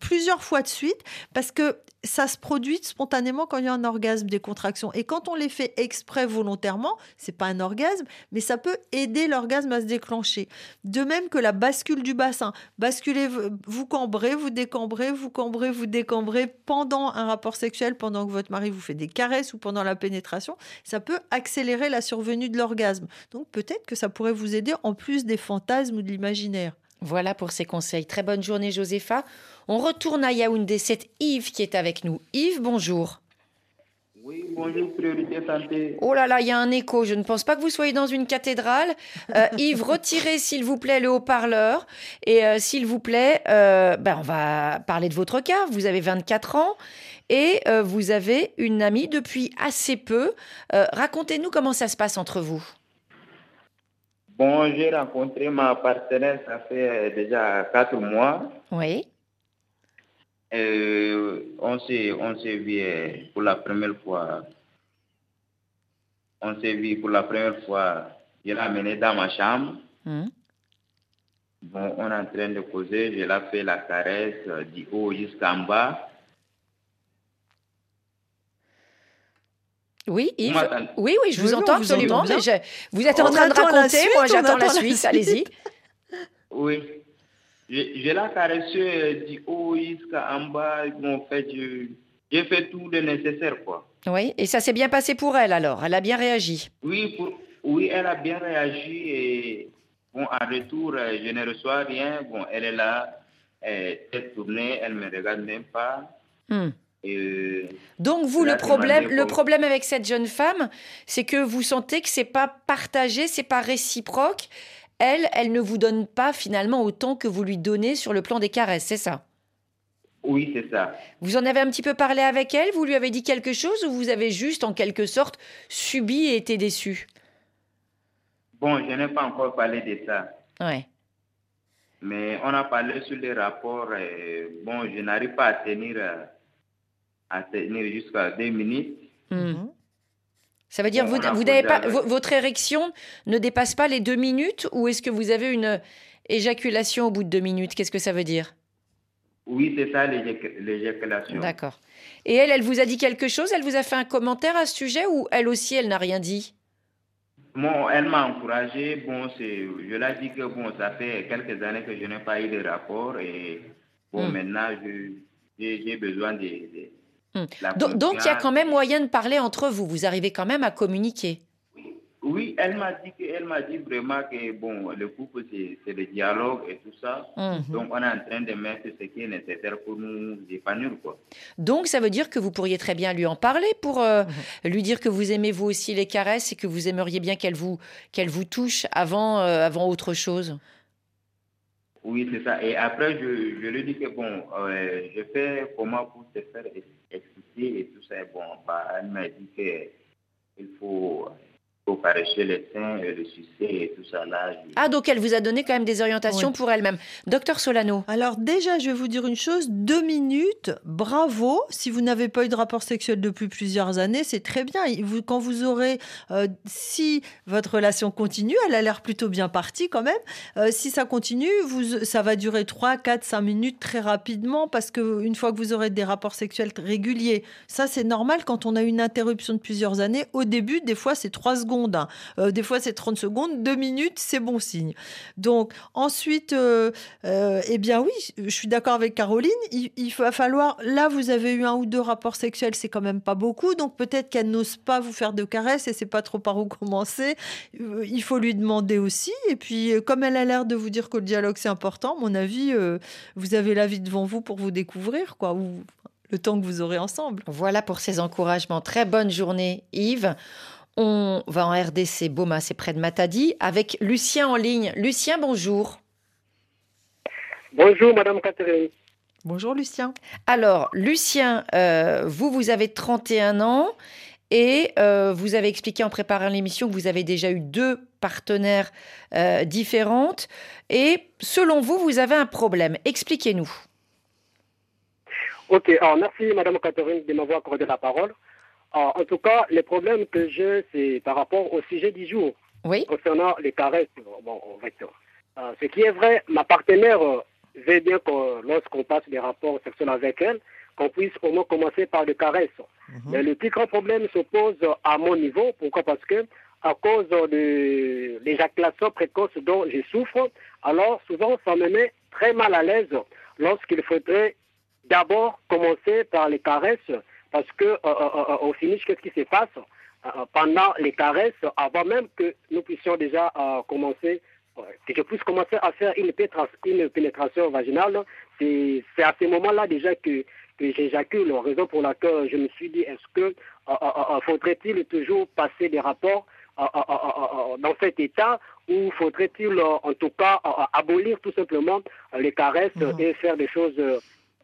plusieurs fois de suite parce que ça se produit spontanément quand il y a un orgasme des contractions. Et quand on les fait exprès volontairement c'est pas un orgasme mais ça peut aider l'orgasme à se déclencher. De même que la bascule du bassin. Basculez vous cambrez vous décambrez vous cambrez vous décambrez pendant un rapport sexuel pendant que votre mari vous fait des caresses ou pendant la pénétration ça peut accélérer la survenue de l'orgasme. Donc peut-être que ça pourrait vous aider en plus des fantasmes ou de l'imaginaire voilà pour ces conseils. Très bonne journée, Josépha. On retourne à Yaoundé. C'est Yves qui est avec nous. Yves, bonjour. Oui, bonjour, priorité santé. Oh là là, il y a un écho. Je ne pense pas que vous soyez dans une cathédrale. Euh, Yves, retirez s'il vous plaît le haut-parleur. Et euh, s'il vous plaît, euh, ben, on va parler de votre cas. Vous avez 24 ans et vous avez une amie depuis assez peu. Racontez-nous comment ça se passe entre vous. Bon, j'ai rencontré ma partenaire, ça fait déjà 4 mois. Oui. Euh, on s'est on s'est vu euh, pour la première fois. On s'est vu pour la première fois. Je l'ai amené dans ma chambre. Hmm. Bon, on est en train de causer. Je l'ai fait la caresse euh, du haut jusqu'en bas. Oui, Yves. Oui, oui, je vous entends absolument. vous êtes en train de raconter, moi j'attends la suite, allez-y. Oui. Je, l'ai caressé du haut jusqu'en bas. En fait, j'ai fait tout le nécessaire, quoi. Oui, et ça s'est bien passé pour elle alors? Elle a bien réagi? Oui, oui elle a bien réagi et bon, en retour, euh, je ne reçois rien. Bon, elle est là, elle est tournée, elle ne me regarde même pas. Hmm. Euh, Donc vous, le problème, le problème avec cette jeune femme, c'est que vous sentez que c'est pas partagé, c'est pas réciproque elle, elle ne vous donne pas finalement autant que vous lui donnez sur le plan des caresses, c'est ça? Oui, c'est ça. Vous en avez un petit peu parlé avec elle? Vous lui avez dit quelque chose ou vous avez juste en quelque sorte subi et été déçu Bon, je n'ai pas encore parlé de ça. Ouais. Mais on a parlé sur les rapports. Et, bon, je n'arrive pas à tenir, à tenir jusqu'à deux minutes. Mmh. Ça veut dire que vous, n'avez pas votre érection ne dépasse pas les deux minutes ou est-ce que vous avez une éjaculation au bout de deux minutes? Qu'est-ce que ça veut dire? Oui, c'est ça l'éjaculation. D'accord. Et elle, elle vous a dit quelque chose? Elle vous a fait un commentaire à ce sujet ou elle aussi, elle n'a rien dit? Bon, elle m'a encouragé. Bon, je lui ai dit que bon, ça fait quelques années que je n'ai pas eu de rapport et bon, hmm. maintenant, j'ai besoin de Hmm. Donc, il y a quand même moyen de parler entre vous. Vous arrivez quand même à communiquer. Oui, elle m'a dit elle m'a dit vraiment que bon, le couple c'est le dialogue et tout ça. Mhm. Donc on est en train de mettre ce qui est nécessaire pour nous épanouir quoi. Donc ça veut dire que vous pourriez très bien lui en parler pour euh, mhm. lui dire que vous aimez vous aussi les caresses et que vous aimeriez bien qu'elle vous qu'elle vous touche avant euh, avant autre chose? Oui, c'est ça. Et après, je, je lui dis que bon, euh, je fais comment pour te faire expliquer et tout ça. Bon, bah, elle m'a dit qu'il faut faut caresser les seins le sucer et tout ça là. Ah, donc elle vous a donné quand même des orientations pour elle-même. Docteur Solano. Alors déjà, je vais vous dire une chose, deux minutes, bravo. Si vous n'avez pas eu de rapport sexuel depuis plusieurs années, c'est très bien. Vous, quand vous aurez, euh, si votre relation continue, elle a l'air plutôt bien partie quand même, euh, si ça continue, vous, ça va durer 3, 4, 5 minutes très rapidement parce que une fois que vous aurez des rapports sexuels réguliers, ça c'est normal quand on a une interruption de plusieurs années. Au début, des fois, c'est 3 secondes Hein. Euh, des fois, c'est 30 secondes. Deux minutes, c'est bon signe. Donc, ensuite, euh, euh, eh bien oui, je suis d'accord avec Caroline. Il, va falloir. Là, vous avez eu un ou deux rapports sexuels, c'est quand même pas beaucoup. Donc, peut-être qu'elle n'ose pas vous faire de caresses et c'est pas trop par où commencer. Il faut lui demander aussi. Et puis, comme elle a l'air de vous dire que le dialogue, c'est important, mon avis, vous avez la vie devant vous pour vous découvrir, quoi. Ou le temps que vous aurez ensemble. Voilà pour ces encouragements. Très bonne journée, Yves. On va en RDC, Boma, c'est près de Matadi, avec Lucien en ligne. Lucien, bonjour. Bonjour, Madame Catherine. Bonjour, Lucien. Alors, Lucien, euh, vous, vous avez 31 ans et euh, vous avez expliqué en préparant l'émission que vous avez déjà eu deux partenaires euh, différentes. Et selon vous, vous avez un problème. Expliquez-nous. Ok, alors merci Madame Catherine de m'avoir accordé la parole. Ah, en tout cas, le problème que j'ai, c'est par rapport au sujet du jour. Concernant les caresses. Bon, euh, ce qui est vrai, ma partenaire euh, veut bien que lorsqu'on passe des rapports sexuels avec elle, qu'on puisse au moins commencer par des caresses. Mhm. Mais le plus grand problème se pose à mon niveau. Pourquoi? Parce que à cause de l'éjaculation précoce dont je souffre, alors souvent ça me met très mal à l'aise lorsqu'il faudrait d'abord commencer par les caresses parce que euh, euh, euh, au finish, qu'est-ce qui se passe pendant les caresses, avant même que nous puissions déjà commencer, que je puisse commencer à faire une, pénétration vaginale, c'est à ce moment-là déjà que, que j'éjacule, raison pour laquelle je me suis dit, est-ce que faudrait-il toujours passer des rapports dans cet état ou faudrait-il en tout cas abolir tout simplement les caresses mhm. et faire des choses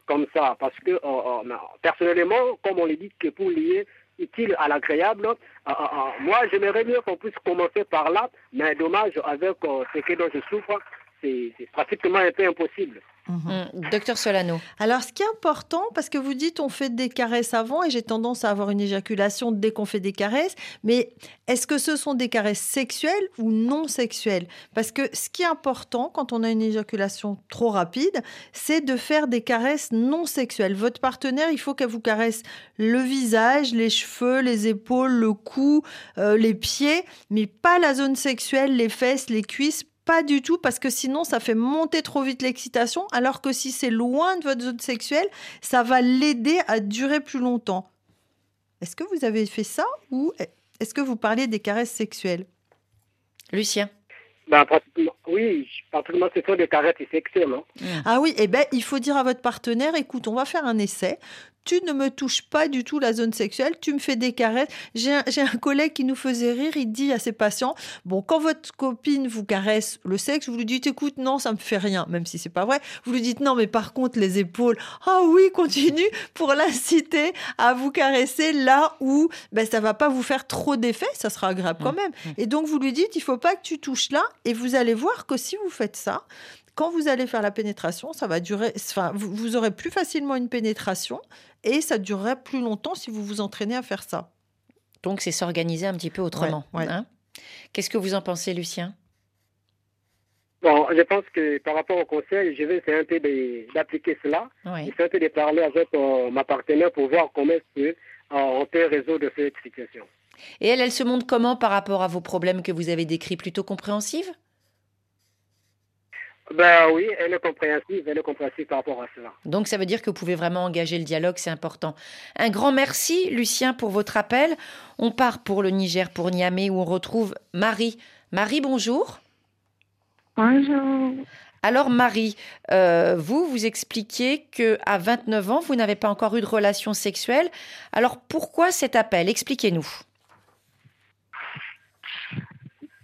comme ça Parce que personnellement, comme on le dit, que pour lier utile à l'agréable, moi j'aimerais mieux qu'on puisse commencer par là, mais dommage avec ce que dont je souffre, c'est pratiquement un peu impossible. Mhm. Mm, docteur Solano. Alors, ce qui est important, parce que vous dites on fait des caresses avant et j'ai tendance à avoir une éjaculation dès qu'on fait des caresses, mais est-ce que ce sont des caresses sexuelles ou non sexuelles? Parce que ce qui est important quand on a une éjaculation trop rapide, c'est de faire des caresses non sexuelles. Votre partenaire, il faut qu'elle vous caresse le visage, les cheveux, les épaules, le cou, euh, les pieds, mais pas la zone sexuelle, les fesses, les cuisses, pas du tout, parce que sinon, ça fait monter trop vite l'excitation, alors que si c'est loin de votre zone sexuelle, ça va l'aider à durer plus longtemps. Est-ce que vous avez fait ça ou est-ce que vous parlez des caresses sexuelles? Lucien ben, oui, pratiquement, ce sont des caresses sexuelles. non Ah oui, eh ben, il faut dire à votre partenaire, écoute, on va faire un essai tu ne me touches pas du tout la zone sexuelle, tu me fais des caresses. J'ai un, un, collègue qui nous faisait rire, il dit à ses patients, bon, quand votre copine vous caresse le sexe, vous lui dites, écoute, non, ça me fait rien, même si c'est pas vrai. Vous lui dites, non, mais par contre, les épaules, ah oui, continue pour l'inciter à vous caresser là où ben, ça va pas vous faire trop d'effet, ça sera agréable quand mmh, même. Mmh. Et donc, vous lui dites, il faut pas que tu touches là, et vous allez voir que si vous faites ça, quand vous allez faire la pénétration, ça va durer, enfin, vous, aurez plus facilement une pénétration et ça durerait plus longtemps si vous vous entraînez à faire ça. Donc, c'est s'organiser un petit peu autrement. Hein. Qu'est-ce que vous en pensez, Lucien? Bon, je pense que par rapport au conseil, je vais essayer un peu d'appliquer cela. Oui. Essayer un peu de parler avec euh, ma partenaire pour voir comment est-ce qu'on euh, peut résoudre cette situation. Et elle, elle se montre comment par rapport à vos problèmes que vous avez décrits? Plutôt compréhensive? Ben oui, elle est compréhensive, elle est compréhensive par rapport à cela. Donc ça veut dire que vous pouvez vraiment engager le dialogue, c'est important. Un grand merci, Lucien, pour votre appel. On part pour le Niger, pour Niamey, où on retrouve Marie. Marie, bonjour. Bonjour. Alors Marie, euh, vous, vous expliquez que à 29 ans, vous n'avez pas encore eu de relation sexuelle. Alors pourquoi cet appel? Expliquez-nous.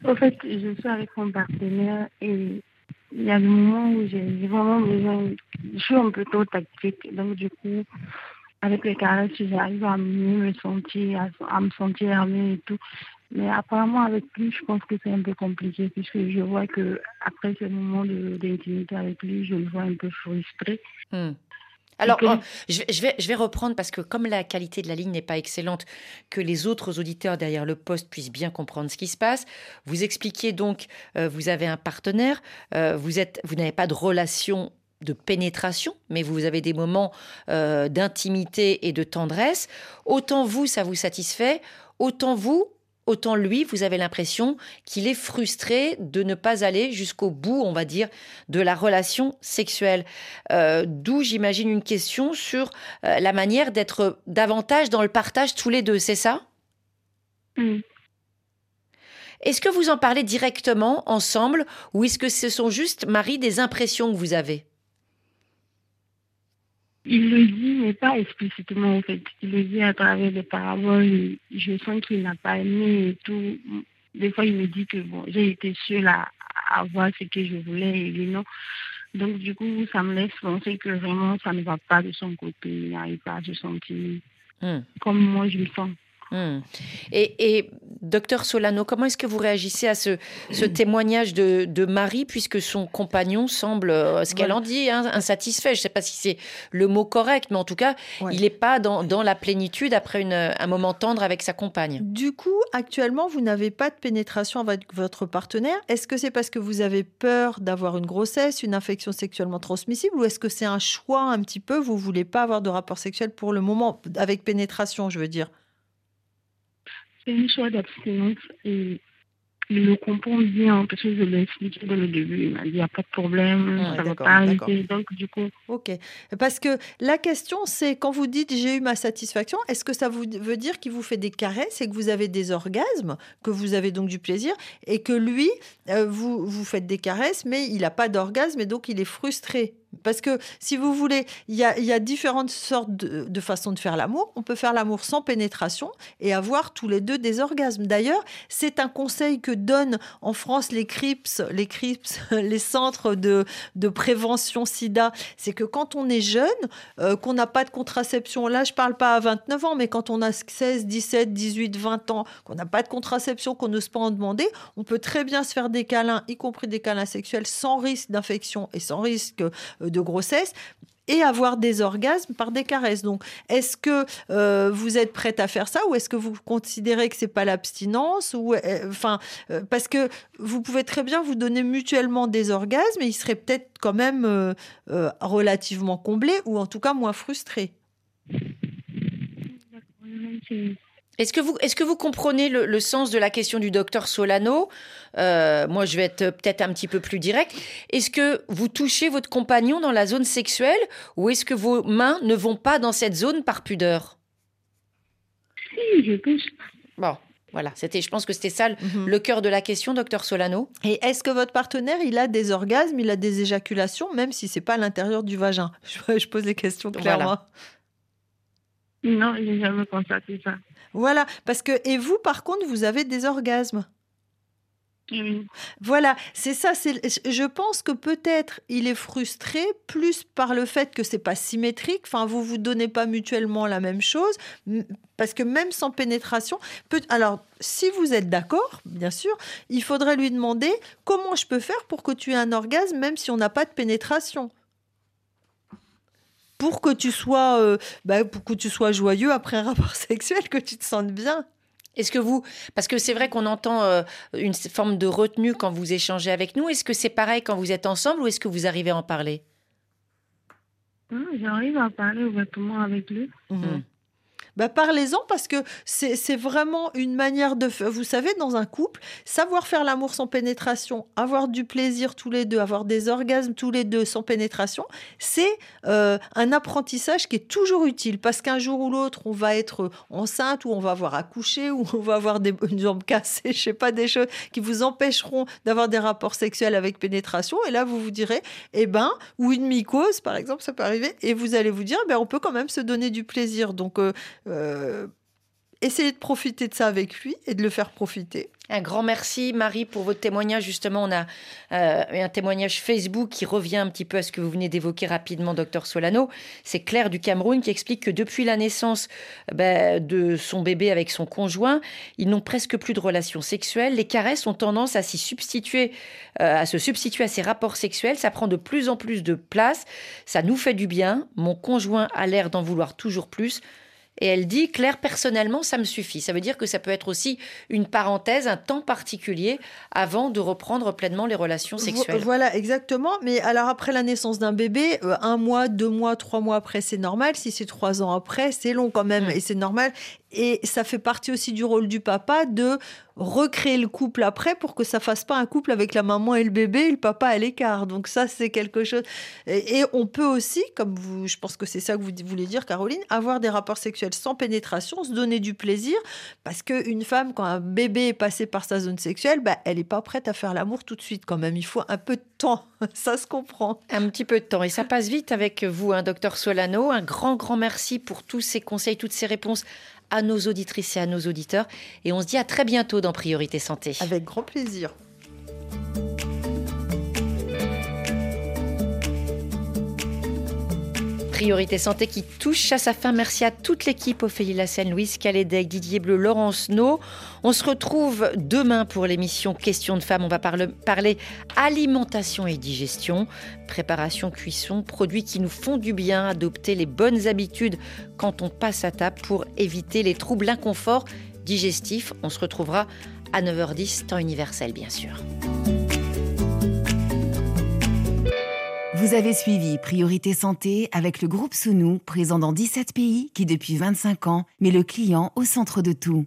En fait, je suis avec mon partenaire et il y a des moments où j'ai vraiment besoin, je suis un peu trop tactique, donc du coup, avec les caresses, j'arrive à mieux me sentir, à, me sentir armée et tout. Mais apparemment, avec lui, je pense que c'est un peu compliqué, puisque je vois que après ce moment d'intimité avec lui, je le vois un peu frustré. Hmm. Alors, oh, je, vais, je vais reprendre parce que comme la qualité de la ligne n'est pas excellente, que les autres auditeurs derrière le poste puissent bien comprendre ce qui se passe. Vous expliquez donc, euh, vous avez un partenaire, euh, vous êtes, vous n'avez pas de relation de pénétration, mais vous avez des moments euh, d'intimité et de tendresse. Autant vous, ça vous satisfait, autant vous, autant lui, vous avez l'impression qu'il est frustré de ne pas aller jusqu'au bout, on va dire, de la relation sexuelle. Euh, d'où j'imagine une question sur euh, la manière d'être davantage dans le partage tous les deux, c'est ça? Est-ce que vous en parlez directement ensemble ou est-ce que ce sont juste, Marie, des impressions que vous avez? Il le dit, mais pas explicitement en fait. Il le dit à travers des paraboles. Je sens qu'il n'a pas aimé et tout. Des fois, il me dit que bon, j'ai été seule à, avoir ce que je voulais et lui non. Donc, du coup, ça me laisse penser que vraiment, ça ne va pas de son côté. Il n'arrive pas à se sentir hmm. comme moi, je le sens. Hmm. Et, docteur Solano, comment est-ce que vous réagissez à ce, ce témoignage de, de, Marie, puisque son compagnon semble, euh, ce qu'elle en dit, hein, insatisfait? Je ne sais pas si c'est le mot correct, mais en tout cas, il n'est pas dans, dans, la plénitude après une, un moment tendre avec sa compagne. Du coup, actuellement, vous n'avez pas de pénétration avec votre partenaire. Est-ce que c'est parce que vous avez peur d'avoir une grossesse, une infection sexuellement transmissible, ou est-ce que c'est un choix un petit peu, vous voulez pas avoir de rapport sexuel pour le moment, avec pénétration, je veux dire? C'est un choix d'abstinence et il le comprend bien parce que je l'ai expliqué dès le début. Il m'a dit il n'y a pas de problème, ça ne va pas arrêter. Donc, du coup. Ok. Parce que la question, c'est quand vous dites j'ai eu ma satisfaction, est-ce que ça vous veut dire qu'il vous fait des caresses et que vous avez des orgasmes, que vous avez donc du plaisir et que lui, euh, vous, vous faites des caresses, mais il n'a pas d'orgasme et donc il est frustré? Parce que si vous voulez, il y a, différentes sortes de, façons de faire l'amour. On peut faire l'amour sans pénétration et avoir tous les deux des orgasmes. D'ailleurs, c'est un conseil que donnent en France les CRIPS, les CRIPS, les centres de, prévention SIDA. C'est que quand on est jeune, euh, qu'on n'a pas de contraception, là je parle pas à 29 ans, mais quand on a 16, 17, 18, 20 ans, qu'on n'a pas de contraception, qu'on n'ose pas en demander, on peut très bien se faire des câlins, y compris des câlins sexuels, sans risque d'infection et sans risque de grossesse et avoir des orgasmes par des caresses. Donc, est-ce que euh, vous êtes prête à faire ça ou est-ce que vous considérez que c'est pas l'abstinence ou euh, enfin parce que vous pouvez très bien vous donner mutuellement des orgasmes et ils seraient peut-être quand même relativement comblés ou en tout cas moins frustrés. Est-ce que, vous, est que vous comprenez le, sens de la question du docteur Solano? Euh, Moi, je vais être peut-être un petit peu plus direct. Est-ce que vous touchez votre compagnon dans la zone sexuelle ou est-ce que vos mains ne vont pas dans cette zone par pudeur? Si, je touche. Bon, voilà, c'était, je pense que c'était ça mhm. le cœur de la question, docteur Solano. Et est-ce que votre partenaire, il a des orgasmes, il a des éjaculations, même si c'est pas à l'intérieur du vagin? Je, pose les questions clairement. Non, je n'ai jamais constaté ça. Voilà, parce que et vous par contre vous avez des orgasmes. Voilà, c'est ça. je pense que peut-être il est frustré plus par le fait que c'est pas symétrique. Enfin, vous vous donnez pas mutuellement la même chose, parce que même sans pénétration, peut, alors si vous êtes d'accord, bien sûr, il faudrait lui demander comment je peux faire pour que tu aies un orgasme même si on n'a pas de pénétration pour que tu sois, euh, bah, pour que tu sois joyeux après un rapport sexuel, que tu te sentes bien. Est-ce que vous, parce que c'est vrai qu'on entend euh, une forme de retenue quand vous échangez avec nous, est-ce que c'est pareil quand vous êtes ensemble ou est-ce que vous arrivez à en parler? J'arrive à parler ouvertement avec lui. Mmh. Bah, parlez-en parce que c'est vraiment une manière de... Vous savez, dans un couple, savoir faire l'amour sans pénétration, avoir du plaisir tous les deux, avoir des orgasmes tous les deux sans pénétration, c'est euh, un apprentissage qui est toujours utile parce qu'un jour ou l'autre, on va être enceinte ou on va avoir accouché ou on va avoir des, une jambe cassée, je sais pas, des choses qui vous empêcheront d'avoir des rapports sexuels avec pénétration. Et là, vous vous direz, eh ben, ou une mycose, par exemple, ça peut arriver, et vous allez vous dire, ben, on peut quand même se donner du plaisir. Donc, euh, euh, essayer de profiter de ça avec lui et de le faire profiter. Un grand merci Marie pour votre témoignage. Justement, on a euh, un témoignage Facebook qui revient un petit peu à ce que vous venez d'évoquer rapidement, docteur Solano. C'est Claire du Cameroun qui explique que depuis la naissance ben, de son bébé avec son conjoint, ils n'ont presque plus de relations sexuelles. Les caresses ont tendance à s'y substituer, euh, à se substituer à ces rapports sexuels. Ça prend de plus en plus de place. Ça nous fait du bien. Mon conjoint a l'air d'en vouloir toujours plus. Et elle dit, Claire, personnellement, ça me suffit. Ça veut dire que ça peut être aussi une parenthèse, un temps particulier avant de reprendre pleinement les relations sexuelles. Voilà, exactement. Mais alors après la naissance d'un bébé, euh, un mois, deux mois, trois mois après, c'est normal. Si c'est trois ans après, c'est long quand même. Mmh. Et c'est normal. Et ça fait partie aussi du rôle du papa de recréer le couple après pour que ça fasse pas un couple avec la maman et le bébé et le papa à l'écart. Donc ça, c'est quelque chose. Et, on peut aussi, comme vous, je pense que c'est ça que vous voulez dire, Caroline, avoir des rapports sexuels sans pénétration, se donner du plaisir, parce qu'une femme, quand un bébé est passé par sa zone sexuelle, bah, elle n'est pas prête à faire l'amour tout de suite quand même. Il faut un peu de temps, ça se comprend. Un petit peu de temps. Et ça passe vite avec vous, hein, docteur Solano. Un grand, grand merci pour tous ces conseils, toutes ces réponses à nos auditrices et à nos auditeurs. Et on se dit à très bientôt dans Priorité Santé. Avec grand plaisir. Priorité Santé qui touche à sa fin. Merci à toute l'équipe, Ophélie Lassène, Louise Calédec, Didier Bleu, Laurence No. On se retrouve demain pour l'émission Questions de femmes. On va parler alimentation et digestion, préparation, cuisson, produits qui nous font du bien, adopter les bonnes habitudes quand on passe à table pour éviter les troubles, l'inconfort digestif. On se retrouvera à 9h10, temps universel bien sûr. Vous avez suivi Priorité Santé avec le groupe Sounou, présent dans 17 pays qui depuis 25 ans met le client au centre de tout.